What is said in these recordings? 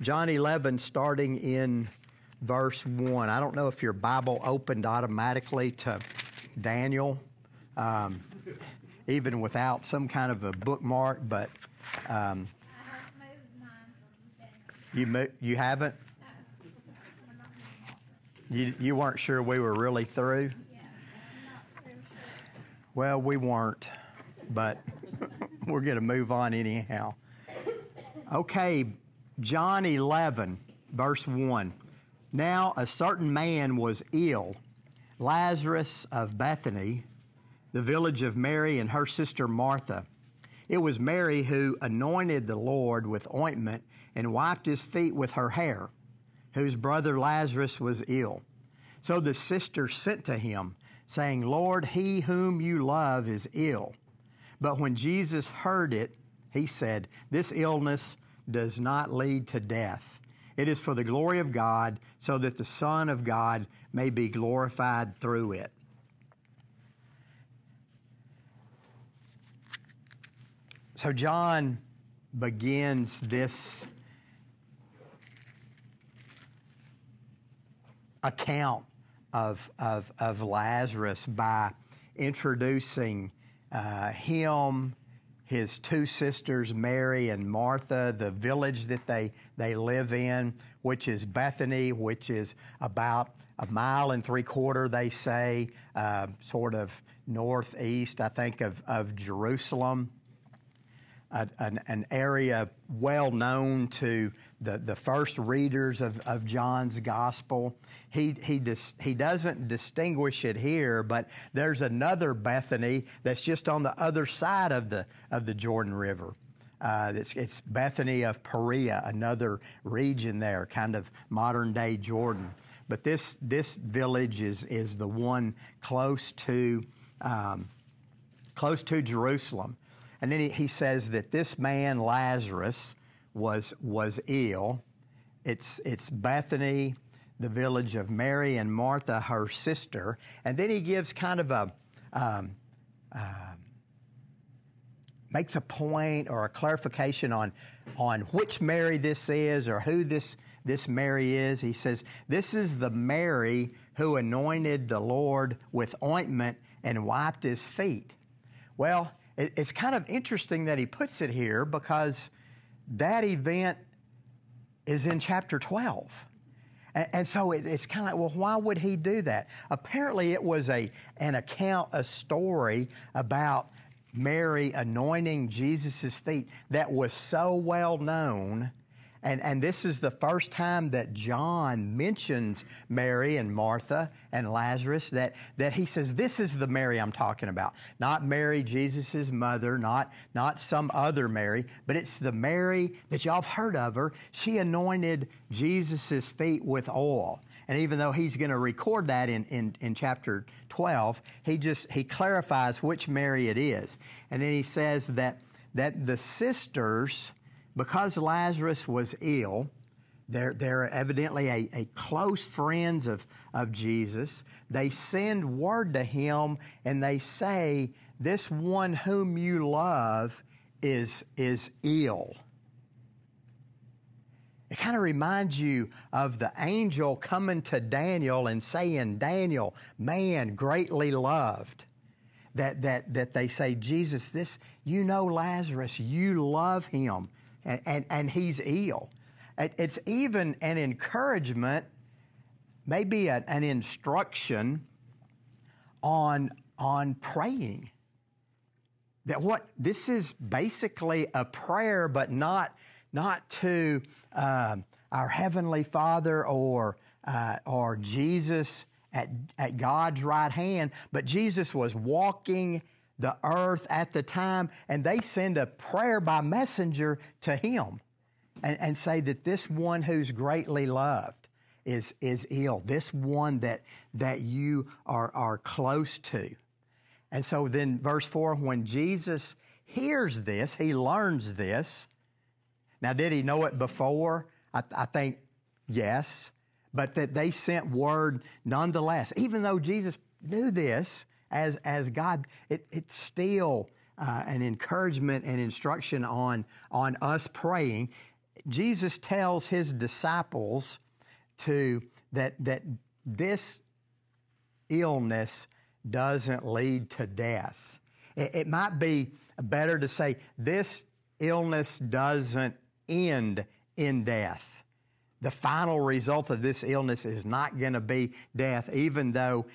John 11, starting in verse 1. I don't know if your Bible opened automatically to Daniel, um, even without some kind of a bookmark, but um, you, mo- you haven't? You, you weren't sure we were really through? Well, we weren't, but we're going to move on anyhow. Okay, John 11, verse 1. Now a certain man was ill, Lazarus of Bethany, the village of Mary and her sister Martha. It was Mary who anointed the Lord with ointment and wiped his feet with her hair, whose brother Lazarus was ill. So the sisters sent to him, saying, Lord, he whom you love is ill. But when Jesus heard it, he said, This illness does not lead to death. It is for the glory of God, so that the Son of God may be glorified through it. So, John begins this account of, of, of Lazarus by introducing uh, him, his two sisters, Mary and Martha, the village that they, they live in, which is Bethany, which is about a mile and three quarter, they say, uh, sort of northeast, I think, of, of Jerusalem. A, an, an, area well known to the, the first readers of, of John's gospel. He, he, dis, he doesn't distinguish it here, but there's another Bethany that's just on the other side of the, of the Jordan River. Uh, it's, it's Bethany of Perea, another region there, kind of modern day Jordan. But this, this village is, is the one close to, um, close to Jerusalem. And then he, he says that this man, Lazarus, was, was ill. It's, it's Bethany, the village of Mary and Martha, her sister. And then he gives kind of a, um, uh, makes a point or a clarification on, on which Mary this is or who this, this Mary is. He says, This is the Mary who anointed the Lord with ointment and wiped his feet. Well, it's kind of interesting that he puts it here because that event is in chapter 12. And, so it's kind of like, well, why would he do that? Apparently, it was a, an account, a story about Mary anointing Jesus' feet that was so well known and, and this is the first time that John mentions Mary and Martha and Lazarus, that, that he says, This is the Mary I'm talking about. Not Mary, Jesus' mother, not, not some other Mary, but it's the Mary that y'all have heard of her. She anointed Jesus' feet with oil. And even though he's going to record that in, in, in chapter 12, he just he clarifies which Mary it is. And then he says that, that the sisters because Lazarus was ill, they're, they're evidently a, a close friends of, of Jesus. They send word to him and they say, This one whom you love is, is ill. It kind of reminds you of the angel coming to Daniel and saying, Daniel, man greatly loved. That, that, that they say, Jesus, this, you know Lazarus, you love him and, and, and he's ill. It's even an encouragement, maybe an, an instruction on, on praying. That what this is basically a prayer, but not, not to um, our Heavenly Father or, uh, or Jesus at, at God's right hand, but Jesus was walking the earth at the time, and they send a prayer by messenger to him and, and say that this one who's greatly loved is, is ill, this one that, that you are, are close to. And so then, verse 4 when Jesus hears this, he learns this. Now, did he know it before? I, I think yes, but that they sent word nonetheless. Even though Jesus knew this, as, as God, it, it's still uh, an encouragement and instruction on, on us praying. Jesus tells his disciples to that that this illness doesn't lead to death. It, it might be better to say this illness doesn't end in death. The final result of this illness is not going to be death, even though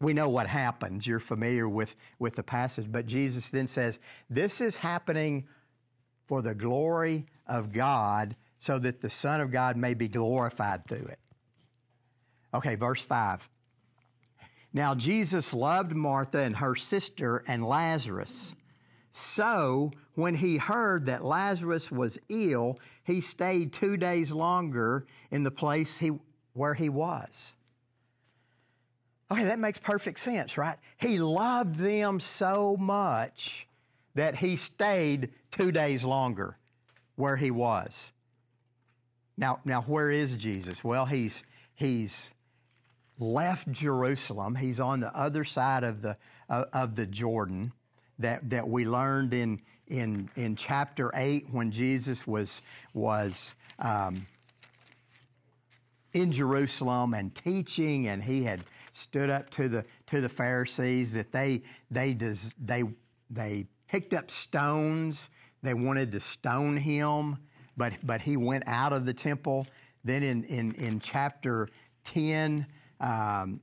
we know what happens. You're familiar with, with the passage. But Jesus then says, This is happening for the glory of God, so that the Son of God may be glorified through it. Okay, verse 5. Now Jesus loved Martha and her sister and Lazarus. So when he heard that Lazarus was ill, he stayed two days longer in the place he, where he was. Okay, that makes perfect sense, right? He loved them so much that he stayed two days longer where he was. Now, now where is Jesus? Well, he's, he's left Jerusalem. He's on the other side of the, uh, of the Jordan that, that we learned in, in, in chapter 8 when Jesus was, was um, in Jerusalem and teaching, and he had stood up to the, to the Pharisees that they, they, des, they, they picked up stones. They wanted to stone him, but, but he went out of the temple. Then in, in, in chapter 10, um,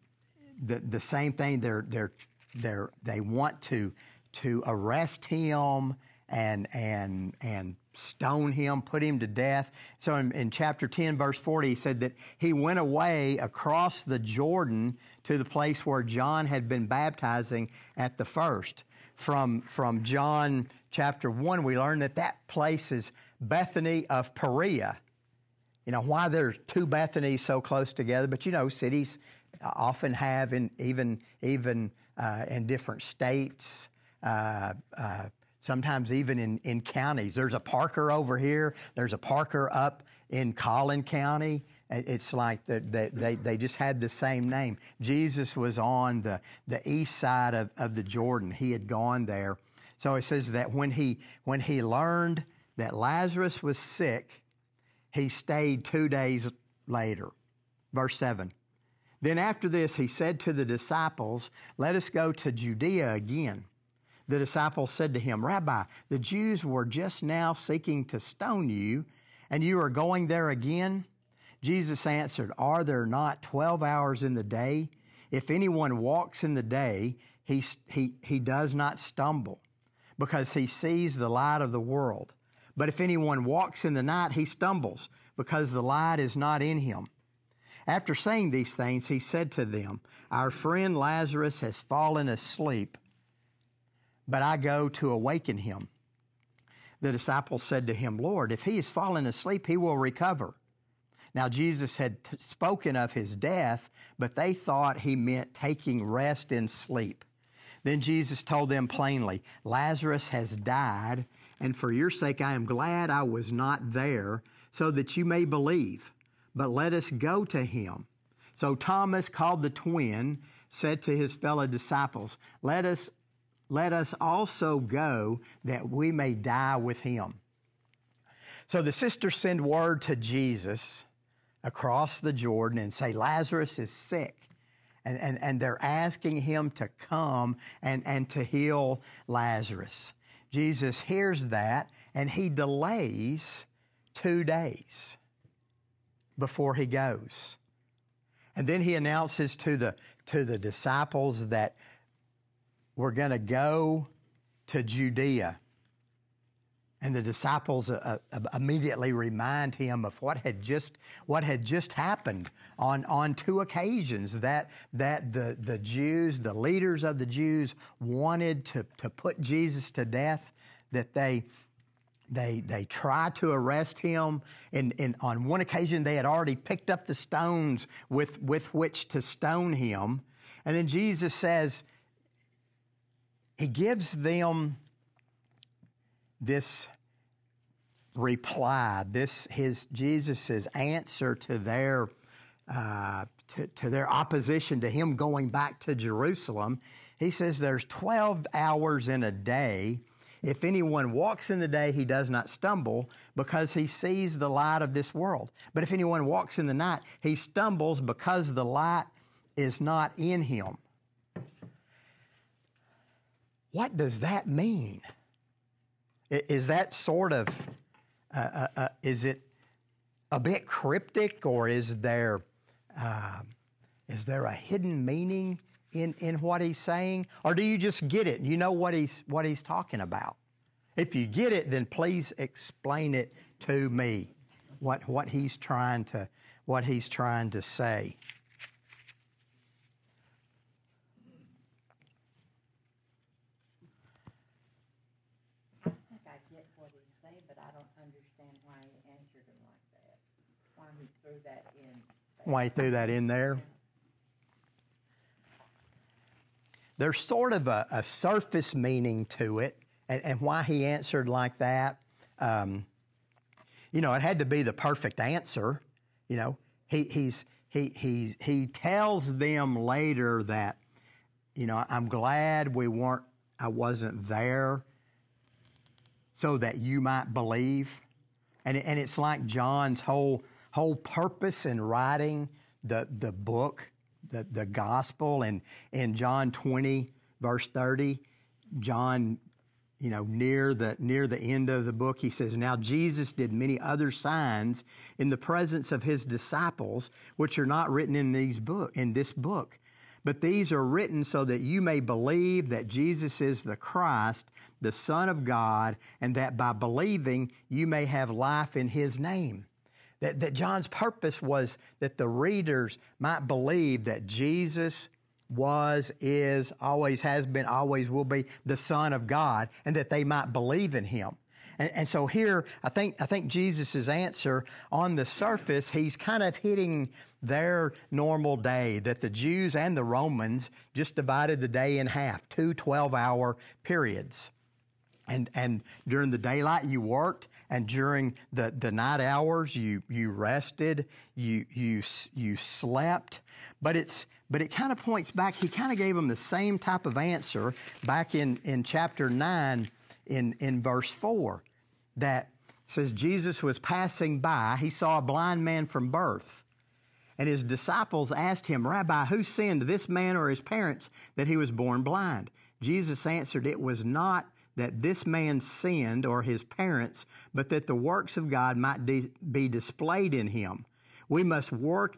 the, the same thing, they're, they're, they're, they want to, to arrest him and, and, and stone him, put him to death. So in, in, chapter 10, verse 40, he said that he went away across the Jordan to the place where John had been baptizing at the first. From, from John chapter 1, we learn that that place is Bethany of Perea. You know, why there's two Bethanys so close together, but you know, cities often have, in, even, even uh, in different states, uh, uh, sometimes even in, in counties. There's a Parker over here, there's a Parker up in Collin County. It's like the, the, they, they just had the same name. Jesus was on the, the east side of, of the Jordan. He had gone there. So it says that when he, when he learned that Lazarus was sick, he stayed two days later. Verse 7. Then after this, he said to the disciples, Let us go to Judea again. The disciples said to him, Rabbi, the Jews were just now seeking to stone you, and you are going there again? Jesus answered, Are there not 12 hours in the day? If anyone walks in the day, he, he, he does not stumble, because he sees the light of the world. But if anyone walks in the night, he stumbles, because the light is not in him. After saying these things, he said to them, Our friend Lazarus has fallen asleep, but I go to awaken him. The disciples said to him, Lord, if he has fallen asleep, he will recover. Now, Jesus had t- spoken of his death, but they thought he meant taking rest in sleep. Then Jesus told them plainly, Lazarus has died and for your sake I am glad I was not there, so that you may believe. But let us go to him. So Thomas, called the twin, said to his fellow disciples, Let us, let us also go that we may die with him. So the sisters send word to Jesus across the Jordan and say, Lazarus is sick. And, and, and they're asking him to come and, and to heal Lazarus. Jesus hears that and he delays two days before he goes. And then he announces to the, to the disciples that we're going to go to Judea. And the disciples uh, uh, immediately remind him of what had just, what had just happened on, on two occasions that, that the, the Jews, the leaders of the Jews, wanted to, to put Jesus to death, that they, they, they tried to arrest him. And, and on one occasion, they had already picked up the stones with, with which to stone him. And then Jesus says, He gives them this reply, this his Jesus's answer to their uh, to, to their opposition to him going back to Jerusalem. He says there's 12 hours in a day. If anyone walks in the day, he does not stumble because he sees the light of this world. But if anyone walks in the night, he stumbles because the light is not in him. What does that mean? Is that sort of, uh, uh, uh, is it a bit cryptic or is there, uh, is there a hidden meaning in, in what he's saying? Or do you just get it? You know what he's, what he's talking about? If you get it, then please explain it to me, what, what, he's, trying to, what he's trying to say. Why he threw that in there. There's sort of a, a surface meaning to it, and, and, why he answered like that. Um, you know, it had to be the perfect answer. You know, he, he's, he, he's, he tells them later that, you know, I'm glad we weren't, I wasn't there so that you might believe. And, and it's like John's whole whole purpose in writing the, the book, the, the gospel. And in John 20, verse 30, John, you know, near the, near the end of the book, he says, Now Jesus did many other signs in the presence of his disciples, which are not written in, these book, in this book. But these are written so that you may believe that Jesus is the Christ, the Son of God, and that by believing you may have life in his name. That, that John's purpose was that the readers might believe that Jesus was, is, always has been, always will be the Son of God, and that they might believe in him. And, and, so here, I think, I think Jesus' answer on the surface, he's kind of hitting their normal day that the Jews and the Romans just divided the day in half, two 12 hour periods. And, and during the daylight, you worked, and during the, the night hours you, you rested, you, you, you slept. But, it's, but it kind of points back, he kind of gave them the same type of answer back in, in chapter 9 in, in verse 4 that says Jesus was passing by, he saw a blind man from birth. And his disciples asked him, Rabbi, who sinned, this man or his parents, that he was born blind? Jesus answered, It was not that this man sinned or his parents, but that the works of God might de- be displayed in him. We must work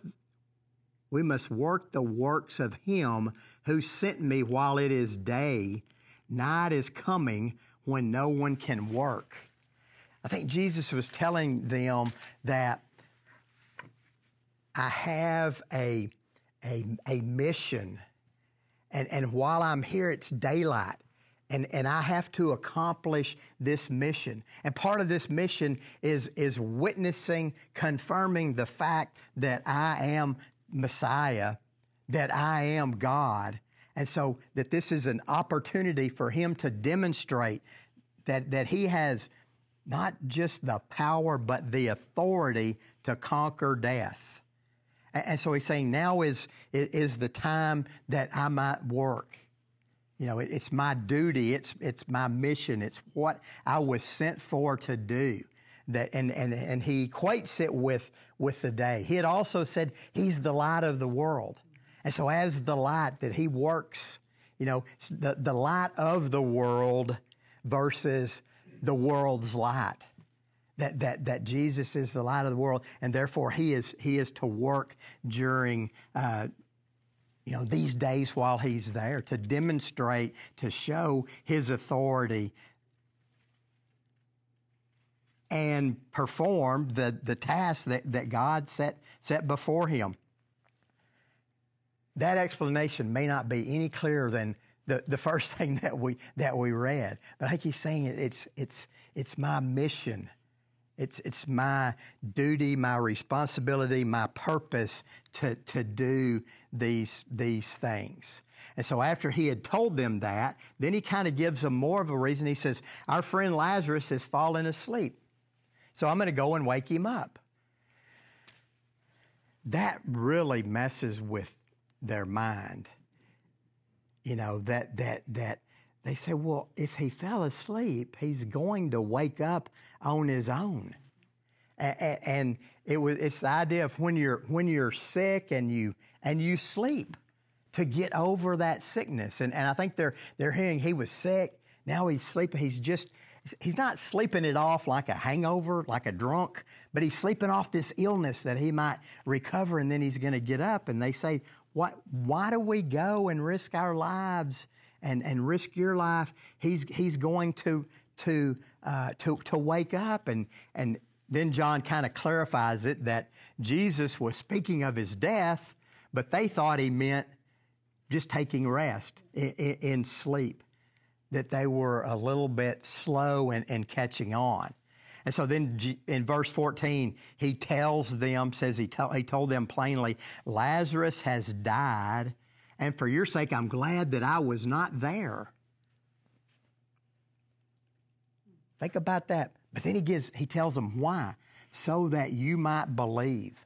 we must work the works of him who sent me while it is day. Night is coming when no one can work. I think Jesus was telling them that I have a, a, a mission. And, and while I'm here, it's daylight and, and I have to accomplish this mission. And part of this mission is, is witnessing, confirming the fact that I am Messiah, that I am God. And so that this is an opportunity for him to demonstrate that, that he has not just the power, but the authority to conquer death. And so he's saying now is, is the time that I might work. You know, it's my duty, it's, it's my mission, it's what I was sent for to do. That, and, and, and he equates it with, with the day. He had also said he's the light of the world. And so, as the light that he works, you know, the, the light of the world versus the world's light. That, that, that Jesus is the light of the world, and therefore he is, he is to work during uh, you know, these days while he's there to demonstrate, to show his authority and perform the, the task that, that God set, set before him. That explanation may not be any clearer than the, the first thing that we, that we read. But I think he's saying it's, it's, it's my mission. It's, it's my duty, my responsibility, my purpose to, to do these, these things. And so after he had told them that, then he kind of gives them more of a reason. He says, Our friend Lazarus has fallen asleep. So I'm going to go and wake him up. That really messes with their mind. You know, that that that they say, well, if he fell asleep, he's going to wake up on his own. And it was, it's the idea of when you're, when you're sick and you, and you sleep to get over that sickness. And, and I think they're, they're hearing he was sick. Now he's sleeping. He's just, he's not sleeping it off like a hangover, like a drunk, but he's sleeping off this illness that he might recover and then he's going to get up. And they say, what, why do we go and risk our lives and, and risk your life? He's, he's going to, to, uh, to, to wake up. And, and then John kind of clarifies it that Jesus was speaking of his death, but they thought he meant just taking rest in, in, sleep, that they were a little bit slow and, catching on. And so then in verse 14, he tells them, says he, tell, he told them plainly, Lazarus has died, and for your sake, I'm glad that I was not there. Think about that. But then he gives, he tells them why. So that you might believe.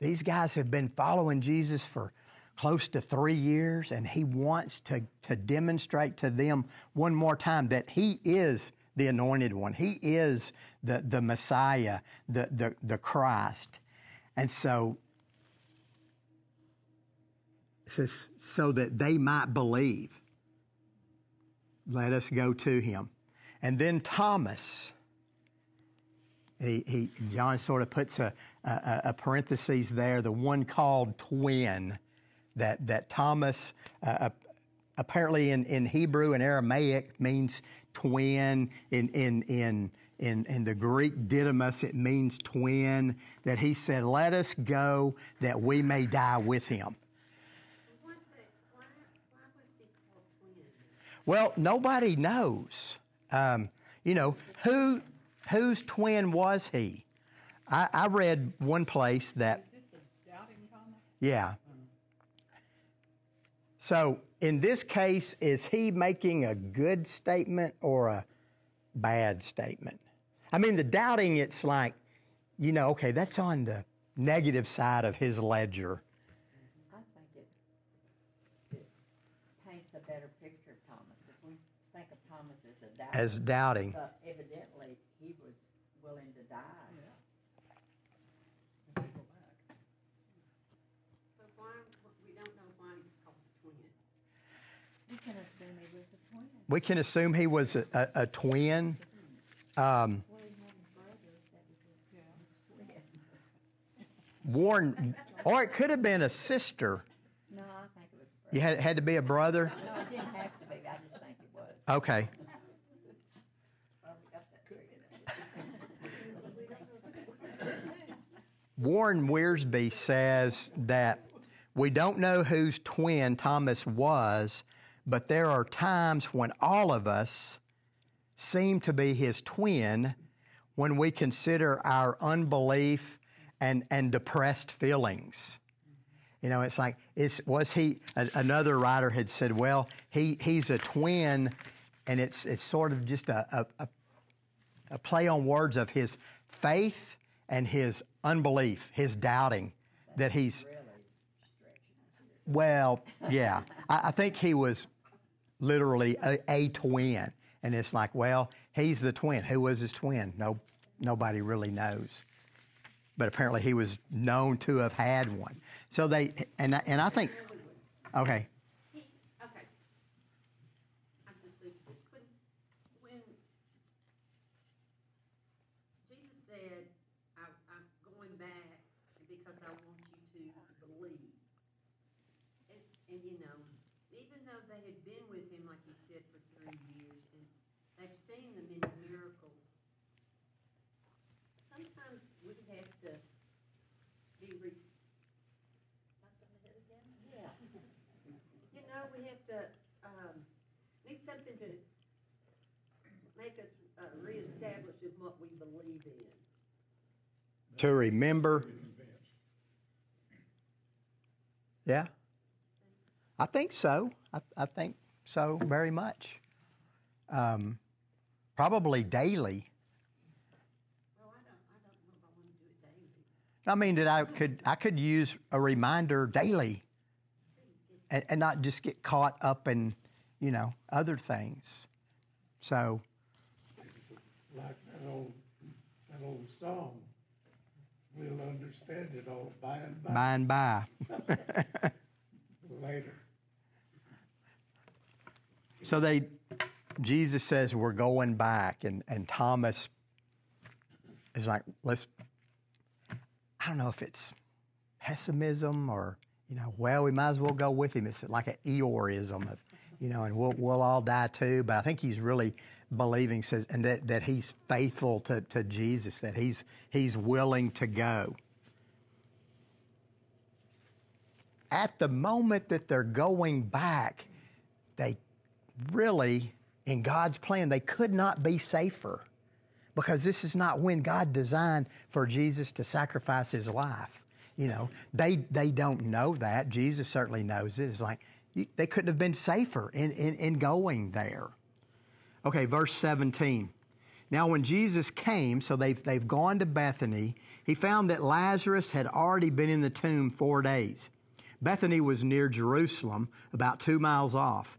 These guys have been following Jesus for close to three years, and he wants to, to demonstrate to them one more time that he is the anointed one. He is the, the Messiah, the, the, the Christ. And so, says, so that they might believe, let us go to him. And then Thomas, he, he, John sort of puts a, a, a parenthesis there, the one called twin that, that Thomas, uh, apparently in, in Hebrew and Aramaic, means twin. In, in, in, in, in the Greek Didymus, it means twin. That he said, Let us go that we may die with him. Well, nobody knows. Um, you know, who, whose twin was he? I, I read one place that. Yeah. So, in this case, is he making a good statement or a bad statement? I mean, the doubting, it's like, you know, okay, that's on the negative side of his ledger. I think it, it paints a better picture of Thomas. If we think of Thomas as a doubter, As doubting. but evidently willing to die. But why, we don't know why he was called the twin. We can assume he was a twin. We can assume he was a, a, a twin. Um, Well, he had a brother that was a twin. Warren, or it could have been a sister. No, I think it was a You had, had to be a brother? No, it didn't have to be. I just think it was. Okay. Well, we got that straight. Warren Wiersbe says that we don't know whose twin Thomas was, but there are times when all of us seem to be his twin when we consider our unbelief and, and depressed feelings. You know, it's like, it's, was he, a, another writer had said, well, he, he's a twin, and it's, it's sort of just a, a a play on words of his faith and his unbelief, his doubting that he's. Well, yeah. I, I think he was literally a, a twin. And it's like, well, he's the twin. Who was his twin? No, nobody really knows. But apparently he was known to have had one. So they, and, I- and I think. Okay. I'm just thinking this, when, when Jesus said, I, I'm going back because I want you to believe. And, and you know, even they had been with him, like you said, for three years, and they've seen the many miracles, sometimes we have to be re, on the head again? Yeah. You know, we have to, um, need something to make us, uh, reestablish in what we believe in. To remember. Yeah. I think so. I, I think so very much. Um, probably daily. Well, I don't, I don't I wanna do it daily. I mean that I could I could use a reminder daily, and, and not just get caught up in you know, other things. So, like that old, that old song, we'll understand it all by and by, by and by. later. So they, Jesus says, we're going back, and, and Thomas is like, let's, I don't know if it's pessimism or, you know, well, we might as well go with him. It's like an Eeyoreism of, you know, and we'll, we'll all die too. But I think he's really believing, says, and that, that he's faithful to, to Jesus, that he's, he's willing to go. At the moment that they're going back, they really, in God's plan, they could not be safer because this is not when God designed for Jesus to sacrifice his life. You know, they, they don't know that. Jesus certainly knows it. It's like you, they couldn't have been safer in, in, in going there. Okay, verse 17. Now, when Jesus came, so they've, they've gone to Bethany, he found that Lazarus had already been in the tomb four days. Bethany was near Jerusalem, about two miles off,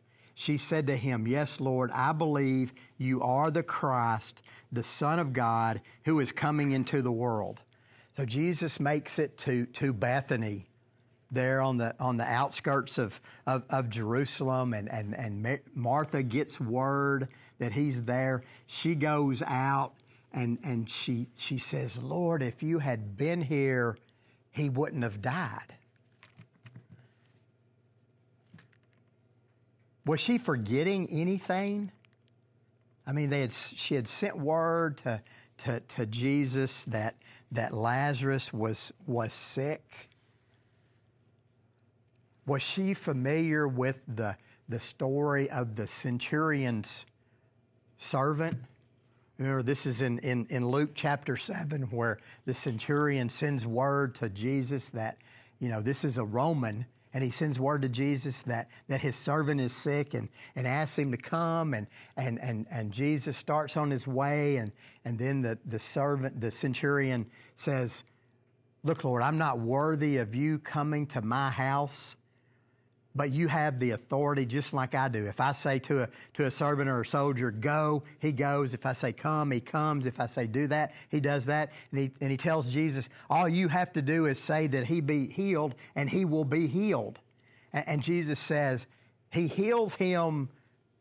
She said to him, Yes, Lord, I believe you are the Christ, the Son of God, who is coming into the world. So Jesus makes it to, to Bethany, there on the, on the outskirts of, of, of Jerusalem, and, and, and Martha gets word that he's there. She goes out and, and she, she says, Lord, if you had been here, he wouldn't have died. Was she forgetting anything? I mean, they had, she had sent word to, to, to Jesus that, that Lazarus was, was sick. Was she familiar with the, the story of the centurion's servant? Remember, this is in, in, in Luke chapter 7 where the centurion sends word to Jesus that, you know, this is a Roman and he sends word to Jesus that, that his servant is sick and, and asks him to come and, and, and, and Jesus starts on his way. And, and then the, the servant, the centurion says, Look, Lord, I'm not worthy of you coming to my house, but you have the authority just like I do. If I say to a, to a servant or a soldier, go, he goes. If I say come, he comes. If I say do that, he does that. And he, and he tells Jesus, all you have to do is say that he be healed and he will be healed. And, and Jesus says, he heals him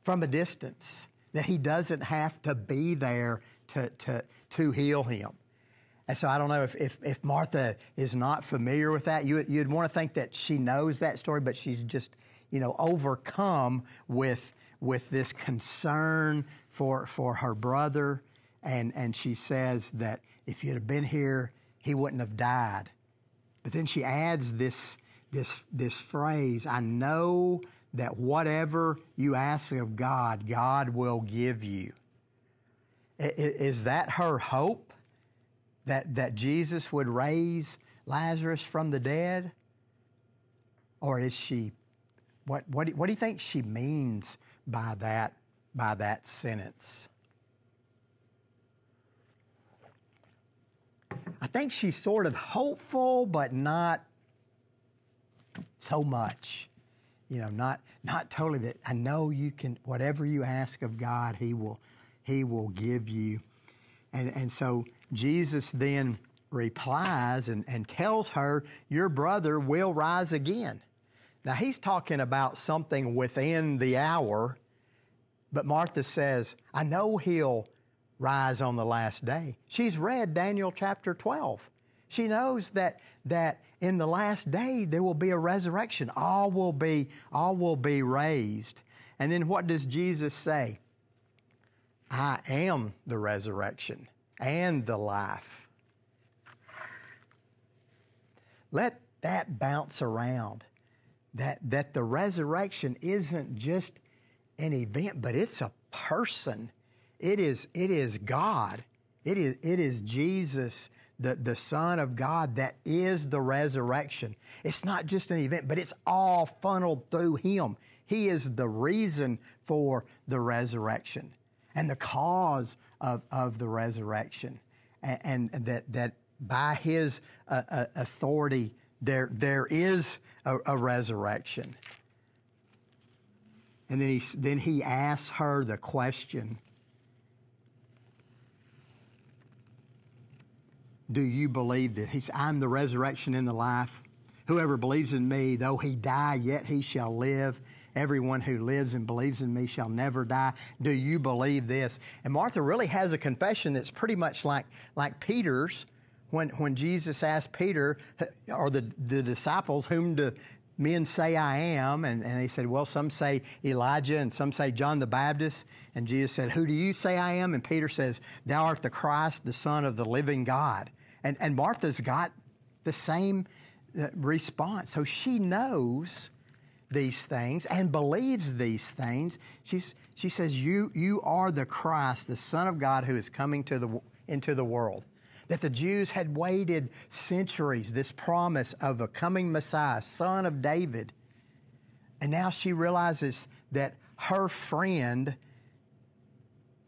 from a distance, that he doesn't have to be there to, to, to heal him. And so I don't know if, if, if, Martha is not familiar with that. You, you'd want to think that she knows that story, but she's just, you know, overcome with, with this concern for, for her brother. And, and she says that if you'd have been here, he wouldn't have died. But then she adds this, this, this phrase I know that whatever you ask of God, God will give you. Is that her hope? That, that Jesus would raise Lazarus from the dead? Or is she, what, what, what do you think she means by that, by that sentence? I think she's sort of hopeful, but not so much. You know, not not totally that I know you can whatever you ask of God, He will He will give you. And and so Jesus then replies and, and tells her, Your brother will rise again. Now, he's talking about something within the hour, but Martha says, I know he'll rise on the last day. She's read Daniel chapter 12. She knows that, that in the last day there will be a resurrection. All will be, all will be raised. And then what does Jesus say? I am the resurrection and the life. Let that bounce around. That, that the resurrection isn't just an event, but it's a person. It is, it is God. It is, it is Jesus, the, the Son of God, that is the resurrection. It's not just an event, but it's all funneled through Him. He is the reason for the resurrection and the cause of, of the resurrection. And, and that, that by His uh, uh, authority, there, there is a, a resurrection. And then he, then he asks her the question Do you believe that? He's, I'm the resurrection and the life. Whoever believes in me, though he die, yet he shall live. Everyone who lives and believes in me shall never die. Do you believe this? And Martha really has a confession that's pretty much like, like Peter's when, when Jesus asked Peter or the, the disciples, Whom do men say I am? And, and they said, Well, some say Elijah and some say John the Baptist. And Jesus said, Who do you say I am? And Peter says, Thou art the Christ, the Son of the living God. And, and Martha's got the same uh, response. So she knows these things and believes these things. She's, she says, you, you are the Christ, the Son of God who is coming to the, into the world. That the Jews had waited centuries, this promise of a coming Messiah, son of David. And now she realizes that her friend,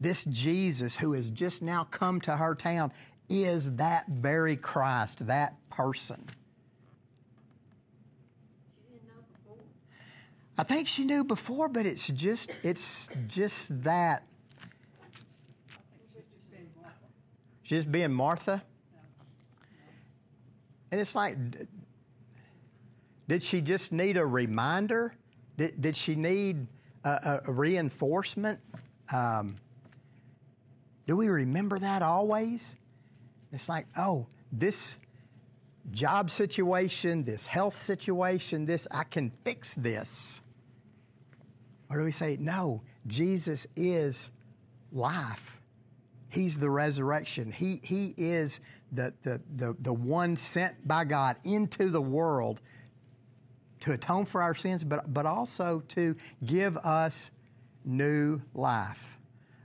this Jesus who has just now come to her town, is that very Christ, that person. I think she knew before, but it's just it's just that. She's just being Martha. And it's like, did she just need a reminder? Did, did she need a, a reinforcement? Um, do we remember that always? It's like, oh, this job situation, this health situation, this, I can fix this. Or do we say, no, Jesus is life? He's the resurrection. He, he is the, the, the, the one sent by God into the world to atone for our sins, but, but also to give us new life.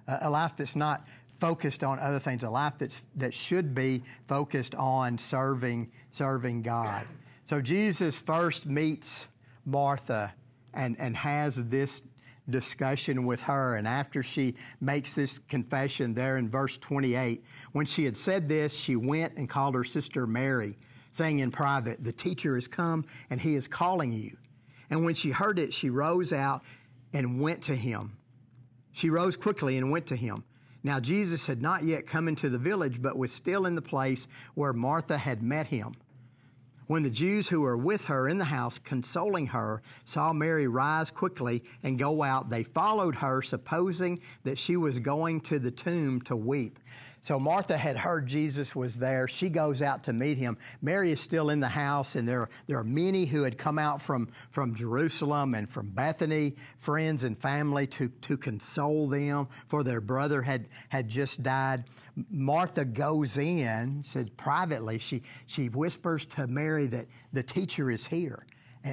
A, a life that's not focused on other things, a life that's, that should be focused on serving, serving God. So Jesus first meets Martha and, and has this discussion with her. And after she makes this confession there in verse 28, when she had said this, she went and called her sister Mary, saying in private, The teacher has come and he is calling you. And when she heard it, she rose out and went to him. She rose quickly and went to him. Now, Jesus had not yet come into the village, but was still in the place where Martha had met him. When the Jews who were with her in the house, consoling her, saw Mary rise quickly and go out, they followed her, supposing that she was going to the tomb to weep. So Martha had heard Jesus was there. She goes out to meet him. Mary is still in the house, and there, there are many who had come out from, from Jerusalem and from Bethany, friends and family, to, to console them, for their brother had, had just died. Martha goes in, said privately, she, she whispers to Mary that the teacher is here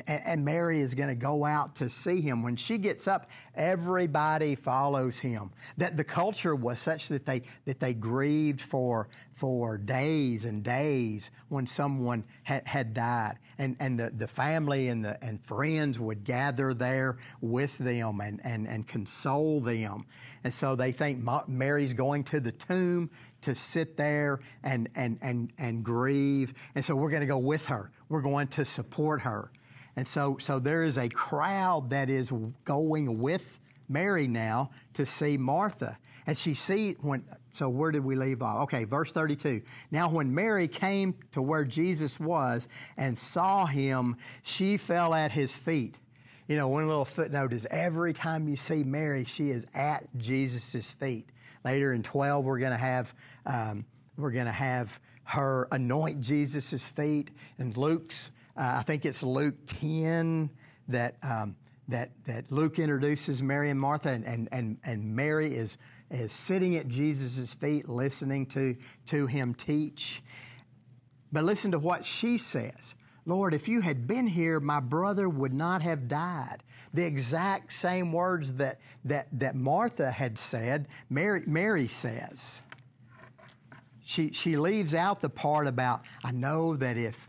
and Mary is going to go out to see him. When she gets up, everybody follows him. That the culture was such that they that they grieved for for days and days when someone had, had died, and and the, the family and the and friends would gather there with them and and and console them. And so they think Mary's going to the tomb to sit there and and and and grieve. And so we're going to go with her. We're going to support her. And so, so there is a crowd that is going with Mary now to see Martha. And she see when so where did we leave off? Okay, verse 32. Now when Mary came to where Jesus was and saw him, she fell at his feet. You know, one little footnote is every time you see Mary, she is at Jesus' feet. Later in 12, we're going to have um, we're going to have her anoint Jesus' feet. And Luke's, uh, I think it's Luke 10 that um, that that Luke introduces Mary and Martha, and and and, and Mary is is sitting at Jesus' feet, listening to to him teach. But listen to what she says. Lord, if you had been here, my brother would not have died. The exact same words that, that, that Martha had said, Mary, Mary says. She, she leaves out the part about, I know that if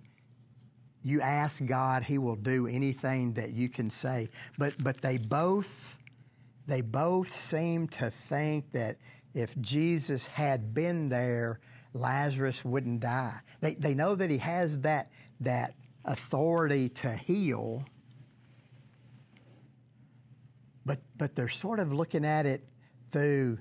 you ask God, He will do anything that you can say. But, but they both, they both seem to think that if Jesus had been there, Lazarus wouldn't die. They, they know that he has that, that authority to heal, but, but they're sort of looking at it through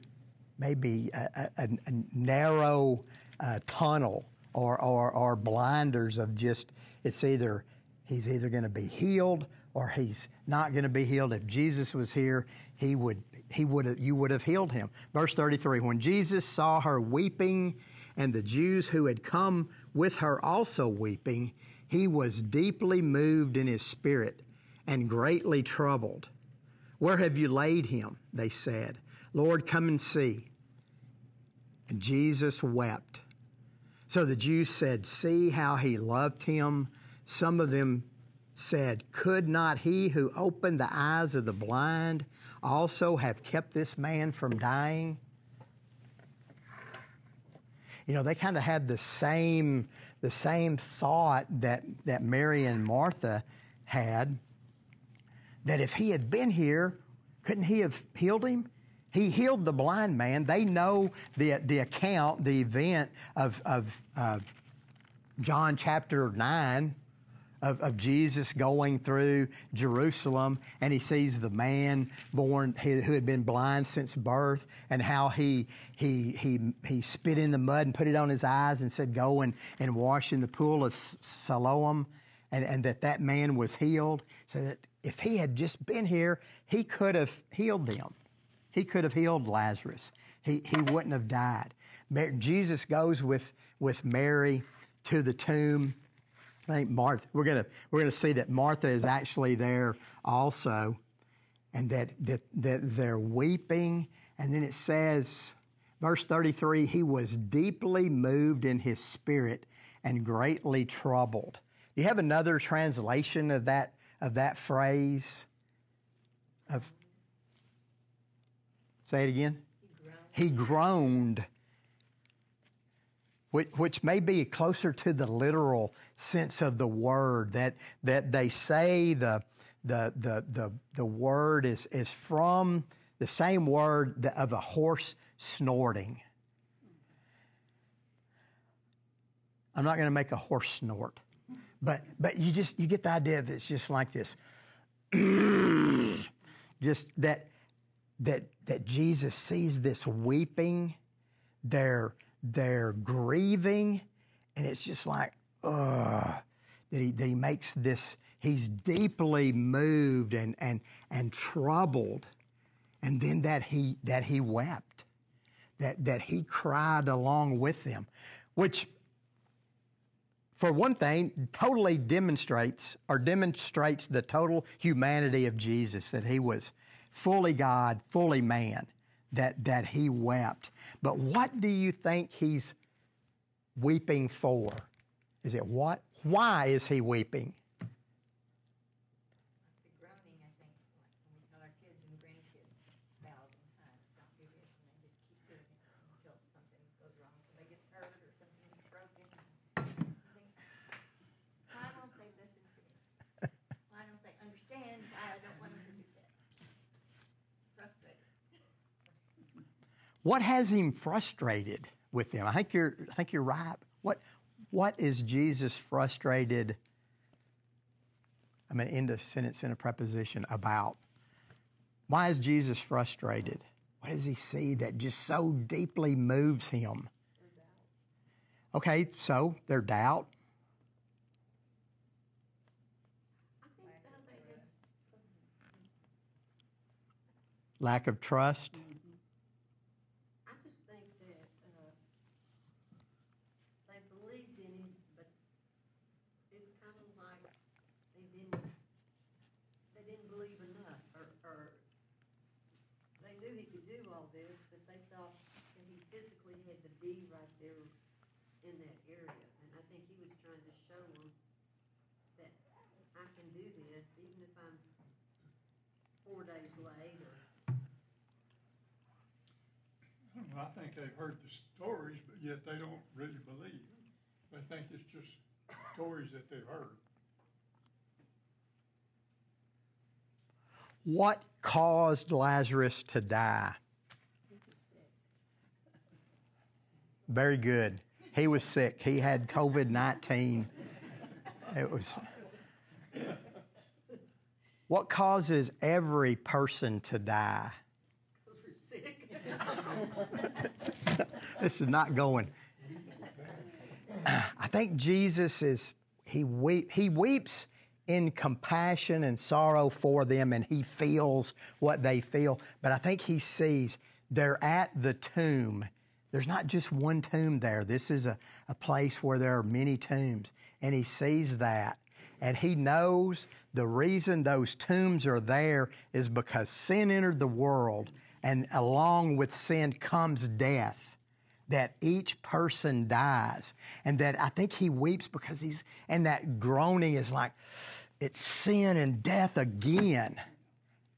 maybe a, a, a narrow uh, tunnel or, or, or blinders of just, it's either, he's either going to be healed or he's not going to be healed. If Jesus was here, he would, he would you would have healed him. Verse 33 When Jesus saw her weeping, and the Jews who had come with her also weeping, he was deeply moved in his spirit and greatly troubled. Where have you laid him? They said. Lord, come and see. And Jesus wept. So the Jews said, See how he loved him. Some of them said, Could not he who opened the eyes of the blind also have kept this man from dying? You know, they kind of had the same, the same thought that, that Mary and Martha had that if he had been here, couldn't he have healed him? He healed the blind man. They know the, the account, the event of, of uh, John chapter 9 of, of, Jesus going through Jerusalem and he sees the man born who had been blind since birth and how he, he, he, he spit in the mud and put it on his eyes and said, Go and, and wash in the pool of Siloam, and, and that that man was healed. So that if he had just been here, he could have healed them. He could have healed Lazarus. He, he wouldn't have died. Jesus goes with, with Mary to the tomb. I think Martha, we're going we're gonna see that Martha is actually there also, and that, that, that they're weeping. And then it says, verse 33 he was deeply moved in his spirit and greatly troubled. Do you have another translation of that, of that phrase? Of Say it again. He groaned. Which, which may be closer to the literal sense of the word, that, that they say the, the, the, the, the word is, is from the same word of a horse snorting. I'm not going to make a horse snort, but, but you just you get the idea that it's just like this. just that that, that Jesus sees this weeping, they're, grieving, and it's just like, ugh, that he, that he makes this, he's deeply moved and, and, and troubled. And then that he, that he wept, that, that he cried along with them, which for one thing, totally demonstrates or demonstrates the total humanity of Jesus, that he was fully God, fully man, that, that he wept. But what do you think he's weeping for? Is it what? Why is he weeping? groaning, I think, like when we tell our kids and grandkids a thousand times, don't do this, and they just keep doing it until something goes wrong, so they get hurt or something is broken. Why won't they listen to me? Why don't they understand why I don't want them to do that? Frustrated. What has him frustrated with them? I think you're, I think you're right. What, what is Jesus frustrated? I'm going to end a sentence in a preposition about. Why is Jesus frustrated? What does he see that just so deeply moves him? Okay, so their doubt. Lack of trust. I just this, but they thought that he physically had to be right there in that area. And I think he was trying to show them that I can do this, even if I'm four days late or I don't know, I think they've heard the stories, but yet they don't really believe. They think it's just stories that they've heard. What caused Lazarus to die? Very good. He was sick. He had COVID 19. It was. What causes every person to die? this is not going. I think Jesus is he weep, he weeps in compassion and sorrow for them and he feels what they feel, but I think he sees they're at the tomb. There's not just one tomb there. This is a, a place where there are many tombs. And he sees that. And he knows the reason those tombs are there is because sin entered the world, and along with sin comes death that each person dies. And that I think he weeps because he's, and that groaning is like, it's sin and death again.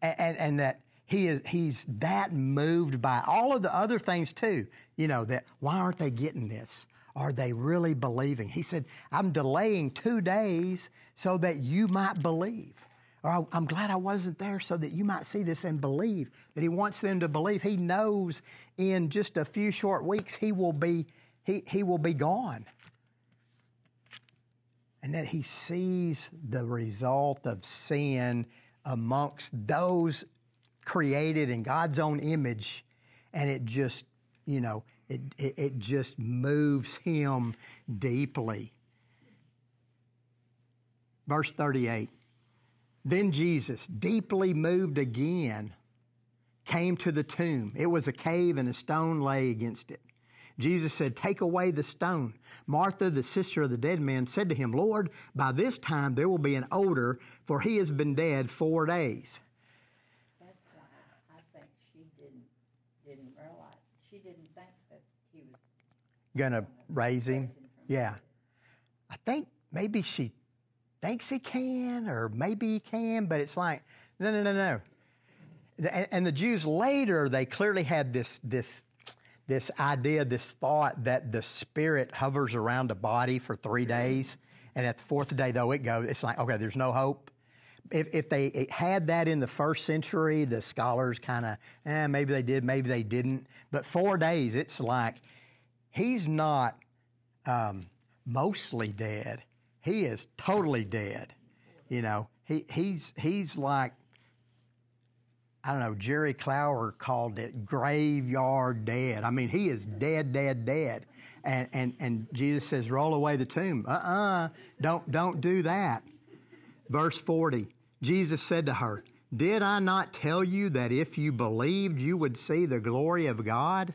And, and, and that he is, he's that moved by all of the other things too. You know, that why aren't they getting this? Are they really believing? He said, I'm delaying two days so that you might believe. Or I'm glad I wasn't there so that you might see this and believe. That he wants them to believe. He knows in just a few short weeks he will be, he, he will be gone. And that he sees the result of sin amongst those created in God's own image, and it just, you know, it, it, it just moves him deeply. Verse 38 Then Jesus, deeply moved again, came to the tomb. It was a cave, and a stone lay against it. Jesus said, Take away the stone. Martha, the sister of the dead man, said to him, Lord, by this time there will be an odor, for he has been dead four days. That's why I think she didn't, didn't realize, she didn't think that he was Gonna raise him? raise him Yeah. I think maybe she thinks he can, or maybe he can, but it's like, no, no, no, no. And, and the Jews later, they clearly had this, this, this idea, this thought that the spirit hovers around a body for three days, and at the fourth day, though it goes, it's like, okay, there's no hope. If, if they had that in the first century, the scholars kind of, eh, maybe they did, maybe they didn't. But four days, it's like he's not um, mostly dead. He is totally dead. You know, he, he's he's like I don't know. Jerry Clower called it graveyard dead. I mean, he is dead, dead, dead. And and and Jesus says, "Roll away the tomb." Uh-uh. Don't don't do that. Verse 40. Jesus said to her, "Did I not tell you that if you believed, you would see the glory of God?"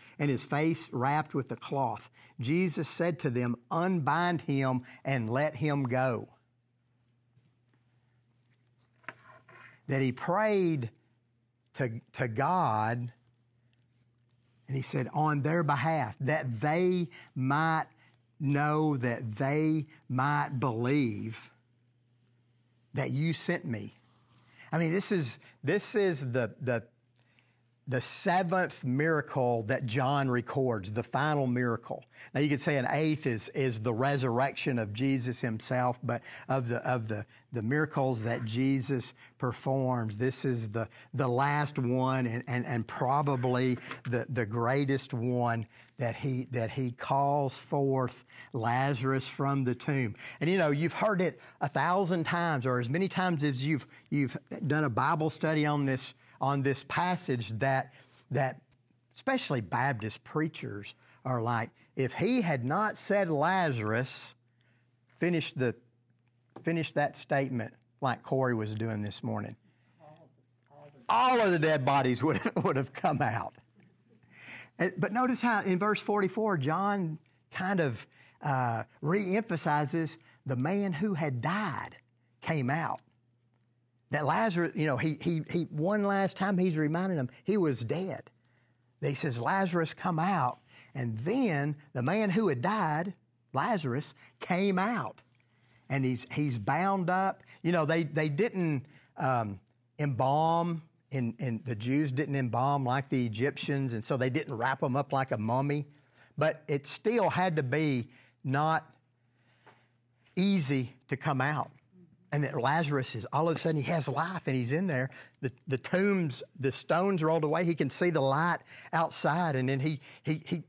and his face wrapped with a cloth. Jesus said to them, Unbind him and let him go. That he prayed to, to God, and he said, On their behalf, that they might know, that they might believe that you sent me. I mean, this is this is the the the seventh miracle that John records, the final miracle. Now you could say an eighth is is the resurrection of Jesus himself, but of the of the the miracles that Jesus performs, this is the the last one and, and, and probably the, the greatest one that he that he calls forth Lazarus from the tomb. And you know, you've heard it a thousand times or as many times as you've you've done a Bible study on this on this passage that that especially Baptist preachers are like, if he had not said Lazarus, finish the finish that statement like Corey was doing this morning. All of the dead bodies would, would have come out. But notice how in verse 44, John kind of uh, re emphasizes the man who had died came out. That Lazarus, you know, he, he, he, one last time he's reminding them he was dead. He says, Lazarus, come out. And then the man who had died, Lazarus, came out. And he's, he's bound up. You know, they, they didn't um, embalm, in, in, the Jews didn't embalm like the Egyptians, and so they didn't wrap him up like a mummy. But it still had to be not easy to come out. And that Lazarus is all of a sudden he has life and he's in there. The, the tombs, the stones rolled away. He can see the light outside. And then he, he, he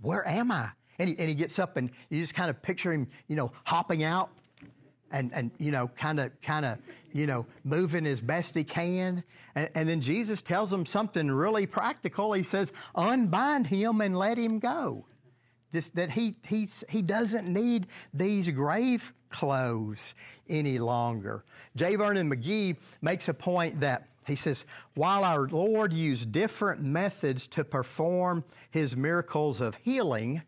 where am I? And he, and he gets up and you just kind of picture him, you know, hopping out and, and you know, kind of, kind of, you know, moving as best he can. And, and then Jesus tells him something really practical. He says, unbind him and let him go. Just that he, he's, he doesn't need these grave clothes any longer. J. Vernon McGee makes a point that he says, while our Lord used different methods to perform his miracles of healing,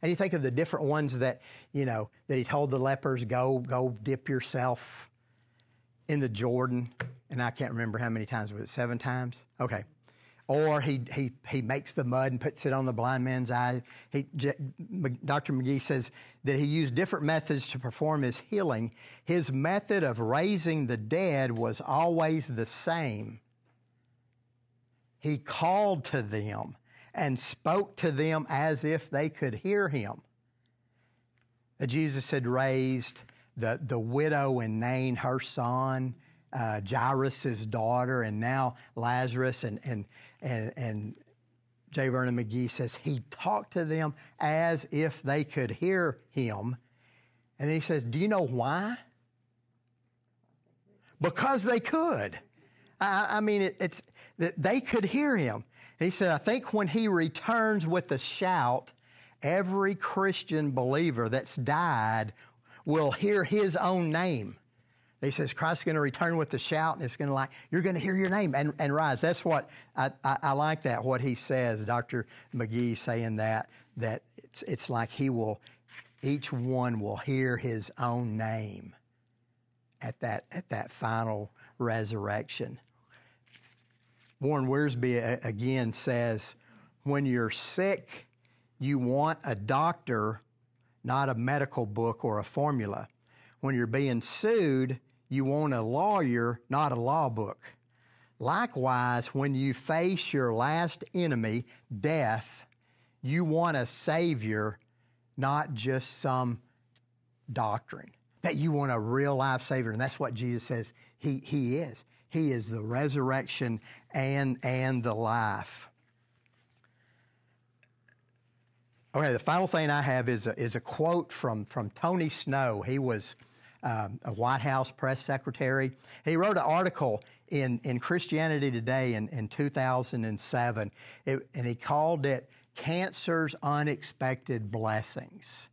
and you think of the different ones that, you know, that he told the lepers, go, go dip yourself in the Jordan. And I can't remember how many times, was it seven times? Okay. Or he, he, he makes the mud and puts it on the blind man's eye. He, Dr. McGee says that he used different methods to perform his healing. His method of raising the dead was always the same. He called to them and spoke to them as if they could hear him. Jesus had raised the, the widow in Nain, her son, uh, Jairus' daughter, and now Lazarus. And, and, and, and J. Vernon McGee says he talked to them as if they could hear him. And then he says, Do you know why? Because they could. I, I mean, it, it's that they could hear him. And he said, I think when he returns with a shout, every Christian believer that's died will hear his own name. He says Christ's going to return with a shout, and it's going to like you're going to hear your name and, and rise. That's what I, I, I like that what he says. Dr. McGee saying that that it's, it's like he will, each one will hear his own name at that at that final resurrection. Warren Wiersbe again says, when you're sick, you want a doctor, not a medical book or a formula. When you're being sued, you want a lawyer, not a law book. Likewise, when you face your last enemy, death, you want a Savior, not just some doctrine. That you want a real life Savior. And that's what Jesus says He, he is. He is the resurrection and, and the life. Okay, the final thing I have is a, is a quote from, from Tony Snow. He was um, a White House press secretary. He wrote an article in, in Christianity Today in, in 2007, it, and he called it Cancer's Unexpected Blessings.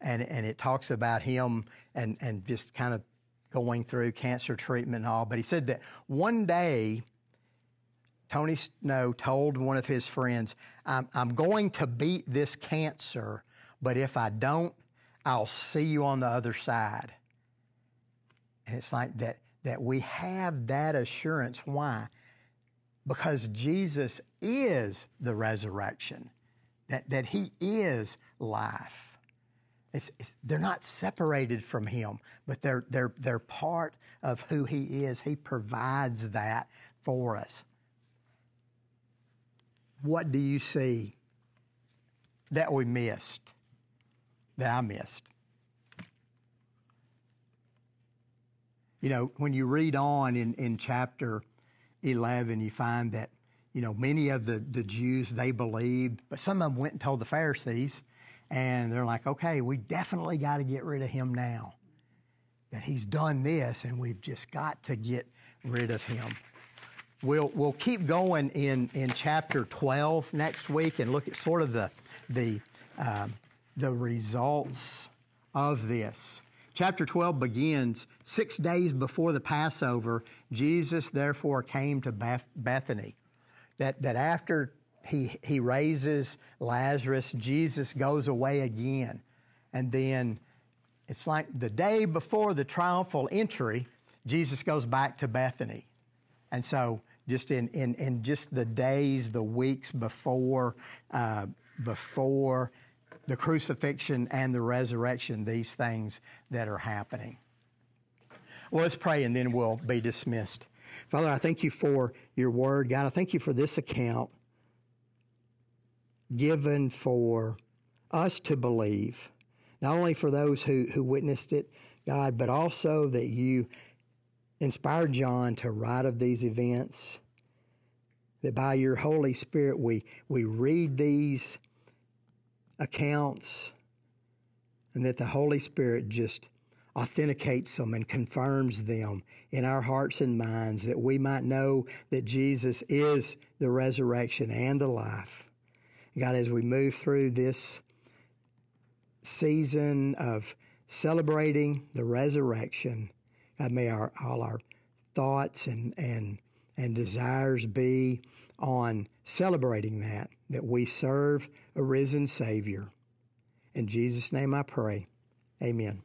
And, and it talks about him and, and just kind of going through cancer treatment and all. But he said that one day, Tony Snow told one of his friends, I'm, I'm going to beat this cancer, but if I don't, I'll see you on the other side. It's like that, that we have that assurance. Why? Because Jesus is the resurrection, that, that He is life. It's, it's, they're not separated from Him, but they're, they're, they're part of who He is. He provides that for us. What do you see that we missed, that I missed? You know, when you read on in, in chapter 11, you find that, you know, many of the, the Jews, they believed, but some of them went and told the Pharisees, and they're like, okay, we definitely got to get rid of him now. That he's done this, and we've just got to get rid of him. We'll, we'll keep going in, in chapter 12 next week and look at sort of the, the um, the results of this. Chapter 12 begins six days before the Passover. Jesus therefore came to Beth- Bethany. That, that after he, he raises Lazarus, Jesus goes away again. And then it's like the day before the triumphal entry, Jesus goes back to Bethany. And so, just in, in, in just the days, the weeks before, uh, before the crucifixion and the resurrection, these things that are happening. Well, let's pray and then we'll be dismissed. Father, I thank you for your word. God, I thank you for this account given for us to believe, not only for those who, who witnessed it, God, but also that you inspired John to write of these events, that by your Holy Spirit we, we read these accounts, and that the Holy Spirit just authenticates them and confirms them in our hearts and minds that we might know that Jesus is the resurrection and the life. God, as we move through this season of celebrating the resurrection, God, may our, all our thoughts and, and, and desires be on celebrating that, that we serve a risen Savior. In Jesus' name I pray. Amen.